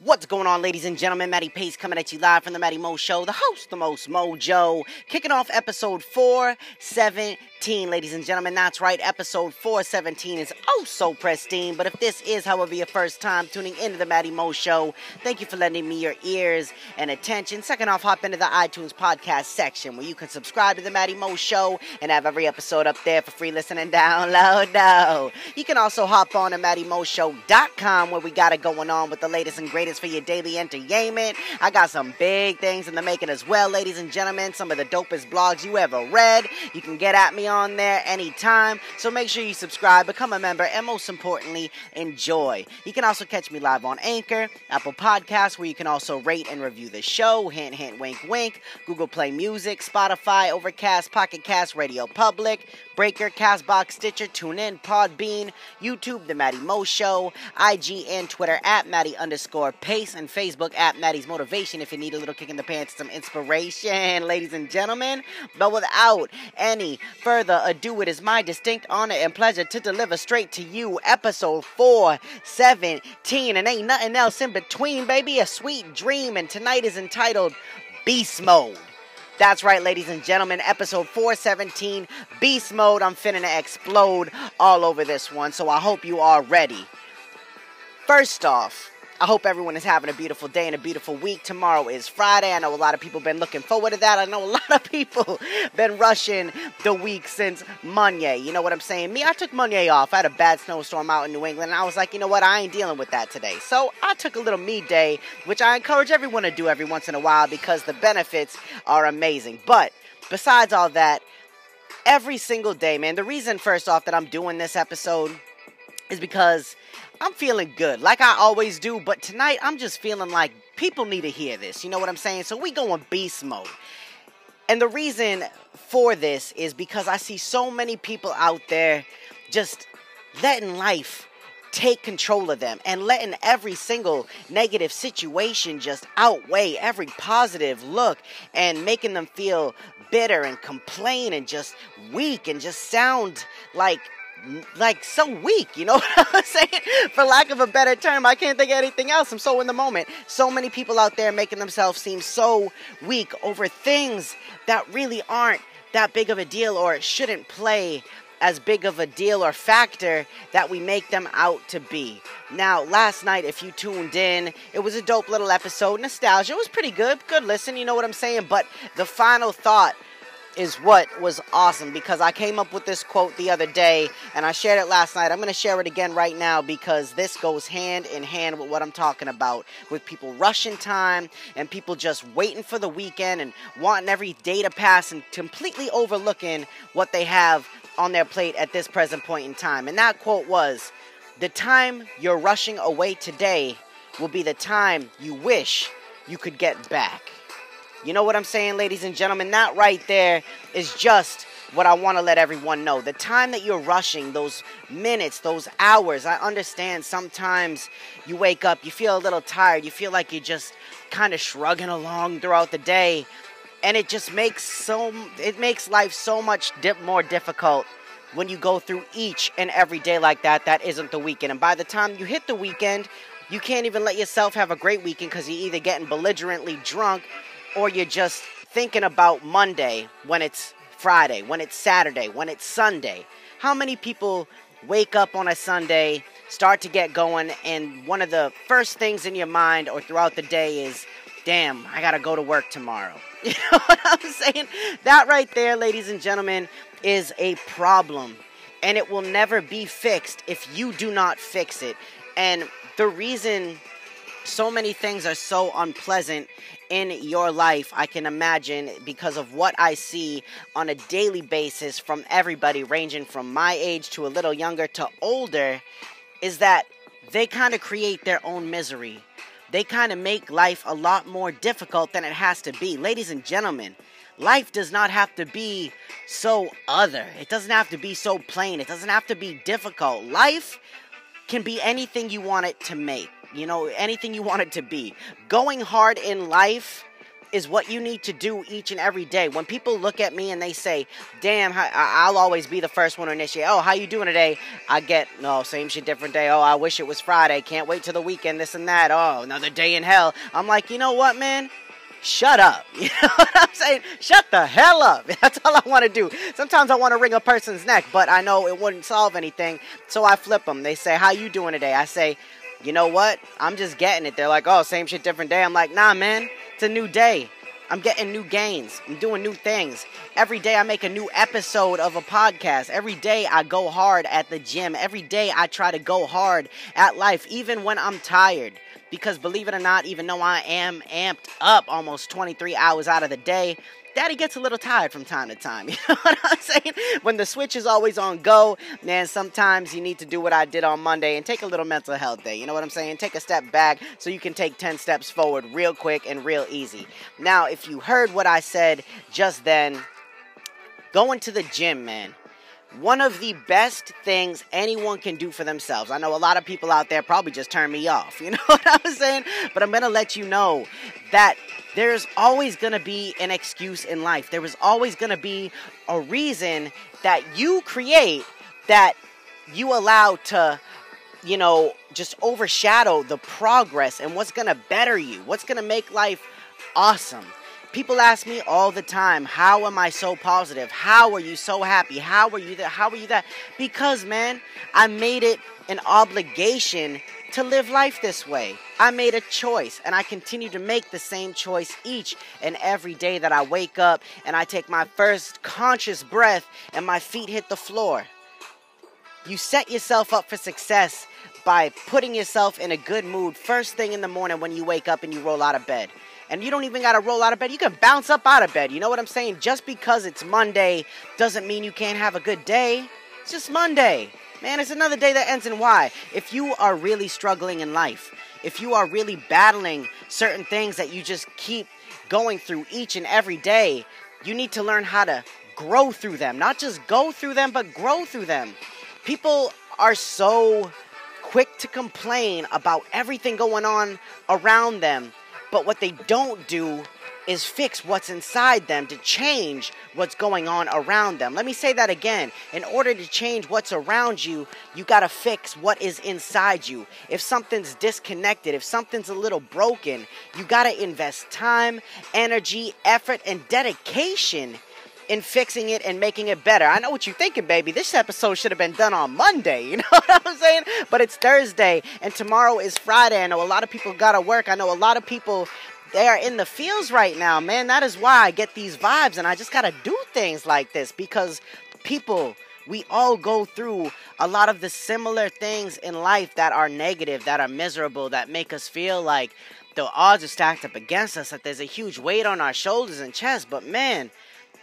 What's going on, ladies and gentlemen? Matty Pace coming at you live from the Matty Mo Show, the host, the most mojo, kicking off episode 417, ladies and gentlemen. That's right, episode 417 is oh so pristine. But if this is, however, your first time tuning into the Matty Mo Show, thank you for lending me your ears and attention. Second off, hop into the iTunes podcast section where you can subscribe to the Matty Mo Show and have every episode up there for free listening download. No. You can also hop on to MattyMoShow.com where we got it going on with the latest and greatest for your daily entertainment. I got some big things in the making as well, ladies and gentlemen. Some of the dopest blogs you ever read. You can get at me on there anytime. So make sure you subscribe, become a member, and most importantly, enjoy. You can also catch me live on Anchor, Apple Podcasts, where you can also rate and review the show. Hint, hint, wink, wink. Google Play Music, Spotify, Overcast, Pocket Cast, Radio Public, Breaker, Castbox, Stitcher, TuneIn, Podbean, YouTube, The Matty Mo Show, IG and Twitter at Matty underscore Pace, and Facebook at Matty's Motivation if you need a little kick in the pants, some inspiration, ladies and gentlemen. But without any further ado, it is my distinct honor and pleasure to deliver straight to you episode 417, and ain't nothing else in between, baby. A sweet dream, and tonight is entitled Beast Mode. That's right, ladies and gentlemen, episode 417, Beast Mode. I'm finna explode all over this one, so I hope you are ready. First off, I hope everyone is having a beautiful day and a beautiful week. Tomorrow is Friday. I know a lot of people been looking forward to that. I know a lot of people been rushing the week since Monday. You know what I'm saying? Me, I took Monday off. I had a bad snowstorm out in New England, and I was like, you know what? I ain't dealing with that today. So I took a little me day, which I encourage everyone to do every once in a while because the benefits are amazing. But besides all that, every single day, man, the reason first off that I'm doing this episode is because I'm feeling good, like I always do, but tonight I'm just feeling like people need to hear this. You know what I'm saying? So we go in beast mode. And the reason for this is because I see so many people out there just letting life take control of them and letting every single negative situation just outweigh every positive look and making them feel bitter and complain and just weak and just sound like like so weak, you know what I'm saying? For lack of a better term, I can't think of anything else. I'm so in the moment. So many people out there making themselves seem so weak over things that really aren't that big of a deal or shouldn't play as big of a deal or factor that we make them out to be. Now, last night, if you tuned in, it was a dope little episode. Nostalgia was pretty good. Good listen, you know what I'm saying? But the final thought is what was awesome because I came up with this quote the other day and I shared it last night. I'm going to share it again right now because this goes hand in hand with what I'm talking about with people rushing time and people just waiting for the weekend and wanting every day to pass and completely overlooking what they have on their plate at this present point in time. And that quote was The time you're rushing away today will be the time you wish you could get back. You know what I'm saying, ladies and gentlemen? That right there is just what I want to let everyone know. The time that you're rushing, those minutes, those hours, I understand sometimes you wake up, you feel a little tired, you feel like you're just kind of shrugging along throughout the day, and it just makes so it makes life so much dip more difficult when you go through each and every day like that that isn't the weekend. And by the time you hit the weekend, you can't even let yourself have a great weekend because you're either getting belligerently drunk or you're just thinking about Monday when it's Friday, when it's Saturday, when it's Sunday. How many people wake up on a Sunday, start to get going, and one of the first things in your mind or throughout the day is, damn, I gotta go to work tomorrow. You know what I'm saying? That right there, ladies and gentlemen, is a problem. And it will never be fixed if you do not fix it. And the reason so many things are so unpleasant in your life, I can imagine, because of what I see on a daily basis from everybody, ranging from my age to a little younger to older, is that they kind of create their own misery. They kind of make life a lot more difficult than it has to be. Ladies and gentlemen, life does not have to be so other. It doesn't have to be so plain. It doesn't have to be difficult. Life can be anything you want it to make you know, anything you want it to be. Going hard in life is what you need to do each and every day. When people look at me and they say, "Damn, I'll always be the first one to initiate." Oh, how you doing today? I get no same shit, different day. Oh, I wish it was Friday. Can't wait till the weekend. This and that. Oh, another day in hell. I'm like, you know what, man? Shut up. You know what I'm saying? Shut the hell up. That's all I want to do. Sometimes I want to wring a person's neck, but I know it wouldn't solve anything. So I flip them. They say, "How you doing today?" I say, "You know what? I'm just getting it." They're like, "Oh, same shit, different day." I'm like, "Nah, man." It's a new day. I'm getting new gains. I'm doing new things. Every day I make a new episode of a podcast. Every day I go hard at the gym. Every day I try to go hard at life, even when I'm tired. Because believe it or not, even though I am amped up almost 23 hours out of the day, daddy gets a little tired from time to time. You know what I'm saying? When the switch is always on go, man, sometimes you need to do what I did on Monday and take a little mental health day. You know what I'm saying? Take a step back so you can take 10 steps forward real quick and real easy. Now, if you heard what I said just then, going to the gym, man one of the best things anyone can do for themselves. I know a lot of people out there probably just turn me off, you know what I'm saying? But I'm gonna let you know that there's always to be an excuse in life. There is always to be a reason that you create that you allow to, you know, just overshadow the progress and what's to better you, what's to make life awesome. People ask me all the time, how am I so positive? How are you so happy? How are you that? How are you that? Because, man, I made it an obligation to live life this way. I made a choice, and I continue to make the same choice each and every day that I wake up and I take my first conscious breath and my feet hit the floor. You set yourself up for success by putting yourself in a good mood first thing in the morning when you wake up and you roll out of bed. And you don't even got to roll out of bed. You can bounce up out of bed. You know what I'm saying? Just because it's Monday doesn't mean you can't have a good day. It's just Monday. Man, it's another day that ends in Y. If you are really struggling in life, if you are really battling certain things that you just keep going through each and every day, you need to learn how to grow through them. Not just go through them, but grow through them. People are so quick to complain about everything going on around them, but what they don't do is fix what's inside them to change what's going on around them. Let me say that again. In order to change what's around you, you got to fix what is inside you. If something's disconnected, if something's a little broken, you got to invest time, energy, effort, and dedication in fixing it and making it better. I know what you're thinking, baby. This episode should have been done on Monday. You know what I'm saying? But it's Thursday and tomorrow is Friday. I know a lot of people got to work. I know a lot of people they are in the fields right now, man. That is why I get these vibes, and I just gotta do things like this because people, we all go through a lot of the similar things in life that are negative, that are miserable, that make us feel like the odds are stacked up against us, that there's a huge weight on our shoulders and chest. But man,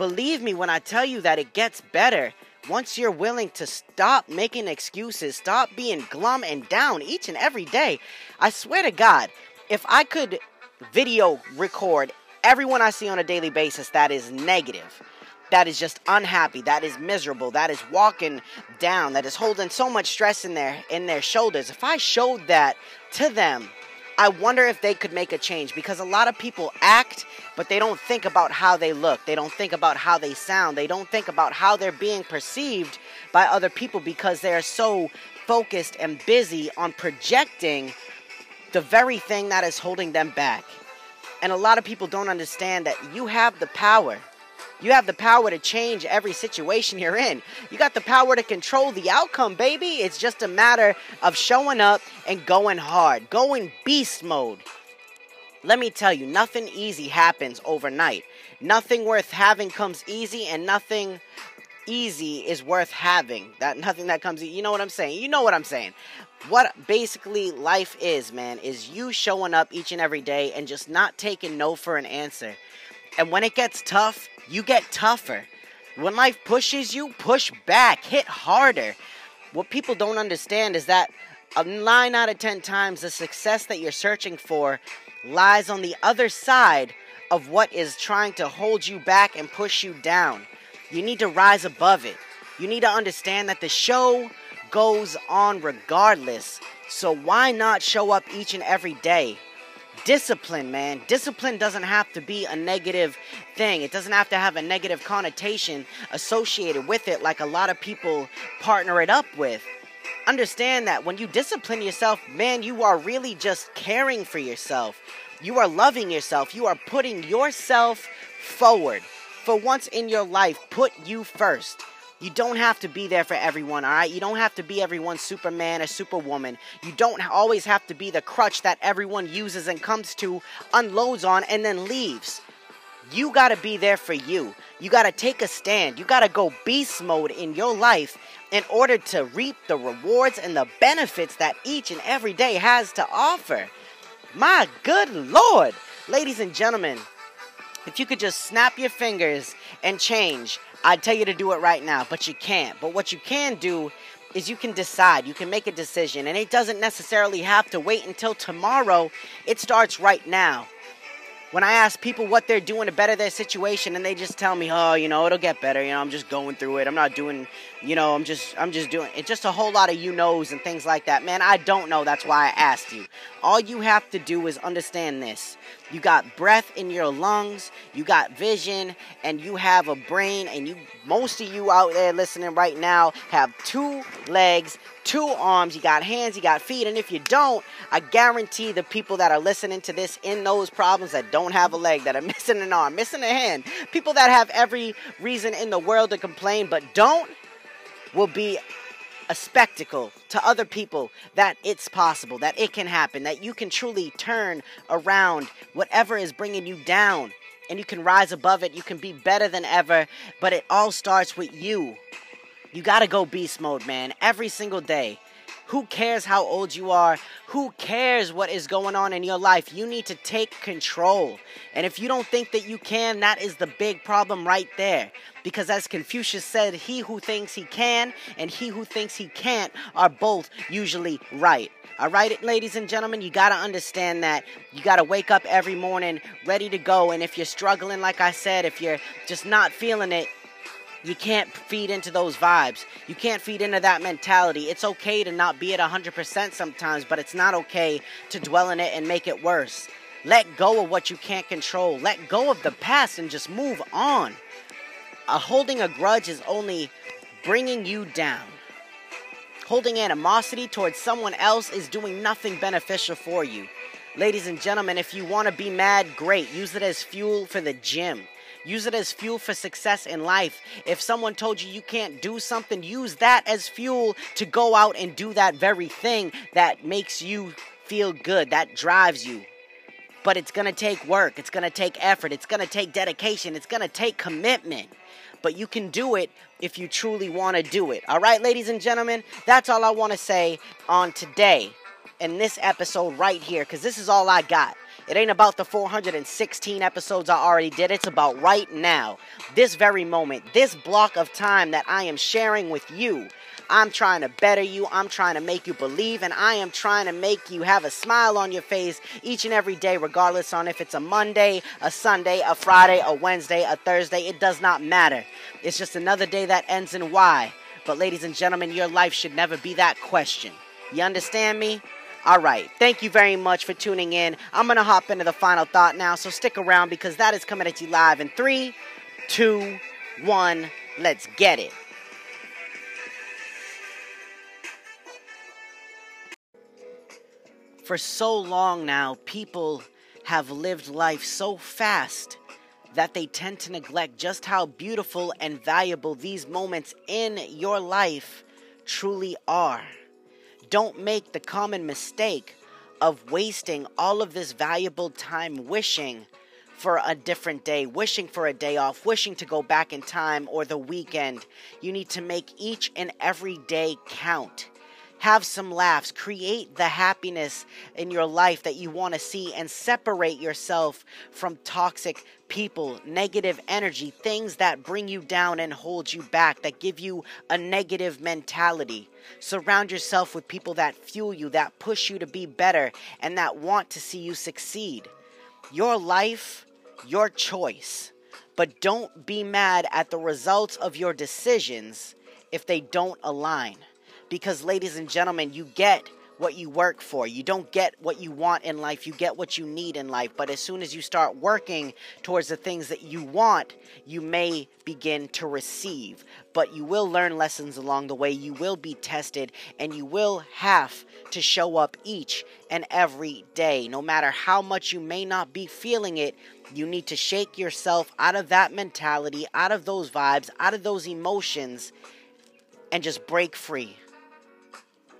believe me when I tell you that it gets better. Once you're willing to stop making excuses, stop being glum and down each and every day, I swear to God, if I could video record everyone I see on a daily basis that is negative, that is just unhappy, that is miserable, that is walking down, that is holding so much stress in their in their shoulders. If I showed that to them, I wonder if they could make a change because a lot of people act, but they don't think about how they look. They don't think about how they sound. They don't think about how they're being perceived by other people because they're so focused and busy on projecting the very thing that is holding them back. And a lot of people don't understand that you have the power. You have the power to change every situation you're in. You got the power to control the outcome, baby. It's just a matter of showing up and going hard, going beast mode. Let me tell you, nothing easy happens overnight. Nothing worth having comes easy, and nothing easy is worth having. That nothing that comes you know what I'm saying? You know what I'm saying. What basically life is, man, is you showing up each and every day and just not taking no for an answer. And when it gets tough, you get tougher. When life pushes you, push back, hit harder. What people don't understand is that 9 out of 10 times the success that you're searching for lies on the other side of what is trying to hold you back and push you down. You need to rise above it. You need to understand that the show goes on regardless. So why not show up each and every day? Discipline, man. Discipline doesn't have to be a negative thing. It doesn't have to have a negative connotation associated with it like a lot of people partner it up with. Understand that when you discipline yourself, man, you are really just caring for yourself. You are loving yourself. You are putting yourself forward. For once in your life, put you first. You don't have to be there for everyone, all right? You don't have to be everyone's Superman or Superwoman. You don't always have to be the crutch that everyone uses and comes to, unloads on, and then leaves. You gotta be there for you. You gotta take a stand. You gotta go beast mode in your life in order to reap the rewards and the benefits that each and every day has to offer. My good lord, ladies and gentlemen, if you could just snap your fingers and change I'd tell you to do it right now, but you can't. But what you can do is you can decide, you can make a decision, and it doesn't necessarily have to wait until tomorrow. It starts right now. When I ask people what they're doing to better their situation, and they just tell me, "Oh, you know, it'll get better. You know, I'm just going through it. I'm not doing, you know, I'm just, I'm just doing it. Just a whole lot of you knows and things like that. Man, I don't know. That's why I asked you. All you have to do is understand this. You got breath in your lungs, you got vision, and you have a brain, and you most of you out there listening right now have two legs, two arms, you got hands, you got feet, and if you don't, I guarantee the people that are listening to this in those problems that don't have a leg, that are missing an arm, missing a hand, people that have every reason in the world to complain but don't will be a spectacle to other people that it's possible, that it can happen, that you can truly turn around whatever is bringing you down and you can rise above it. You can be better than ever, but it all starts with you. You gotta go beast mode, man, every single day. Who cares how old you are? Who cares what is going on in your life? You need to take control. And if you don't think that you can, that is the big problem right there. Because as Confucius said, he who thinks he can and he who thinks he can't are both usually right. All right, ladies and gentlemen, you got to understand that you got to wake up every morning ready to go. And if you're struggling, like I said, if you're just not feeling it, you can't feed into those vibes. You can't feed into that mentality. It's okay to not be at 100% sometimes, but it's not okay to dwell in it and make it worse. Let go of what you can't control. Let go of the past and just move on. Holding a grudge is only bringing you down. Holding animosity towards someone else is doing nothing beneficial for you. Ladies and gentlemen, if you want to be mad, great. Use it as fuel for the gym. Use it as fuel for success in life. If someone told you you can't do something, use that as fuel to go out and do that very thing that makes you feel good, that drives you. But it's to take work, it's to take effort, it's to take dedication, it's to take commitment. But you can do it if you truly want to do it. All right, ladies and gentlemen, that's all I want to say on today in this episode right here because this is all I got. It ain't about the 416 episodes I already did. It's about right now, this very moment, this block of time that I am sharing with you. I'm trying to better you. I'm trying to make you believe, and I am trying to make you have a smile on your face each and every day, regardless on if it's a Monday, a Sunday, a Friday, a Wednesday, a Thursday. It does not matter. It's just another day that ends in Y. But, ladies and gentlemen, your life should never be that question. You understand me? All right. Thank you very much for tuning in. I'm going to hop into the final thought now, so stick around because that is coming at you live in three, two, one. Let's get it. For so long now, people have lived life so fast that they tend to neglect just how beautiful and valuable these moments in your life truly are. Don't make the common mistake of wasting all of this valuable time wishing for a different day, wishing for a day off, wishing to go back in time or the weekend. You need to make each and every day count have some laughs, create the happiness in your life that you want to see, and separate yourself from toxic people, negative energy, things that bring you down and hold you back, that give you a negative mentality. Surround yourself with people that fuel you, that push you to be better, and that want to see you succeed. Your life, your choice. But don't be mad at the results of your decisions if they don't align. Because, ladies and gentlemen, you get what you work for. You don't get what you want in life, you get what you need in life. But as soon as you start working towards the things that you want, you may begin to receive. But you will learn lessons along the way, you will be tested, and you will have to show up each and every day. No matter how much you may not be feeling it, you need to shake yourself out of that mentality, out of those vibes, out of those emotions, and just break free.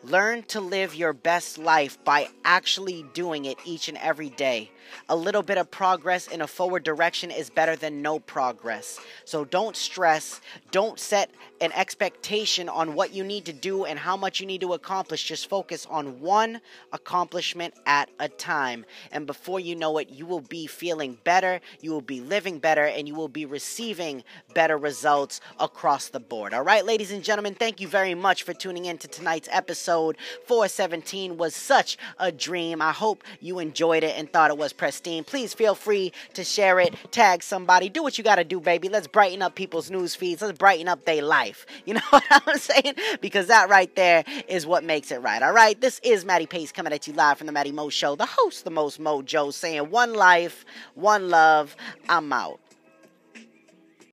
Learn to live your best life by actually doing it each and every day. A little bit of progress in a forward direction is better than no progress. So don't stress. Don't set an expectation on what you need to do and how much you need to accomplish. Just focus on one accomplishment at a time. And before you know it, you will be feeling better, you will be living better, and you will be receiving better results across the board. All right, ladies and gentlemen, thank you very much for tuning in to tonight's episode. 417 was such a dream. I hope you enjoyed it and thought it was pristine. Please feel free to share it, tag somebody, do what you got to do, baby. Let's brighten up people's news feeds. Let's brighten up their life. You know what I'm saying? Because that right there is what makes it right. All right. This is Matty Pace coming at you live from the Matty Mo Show, the host, the most Mojo, saying one life, one love. I'm out.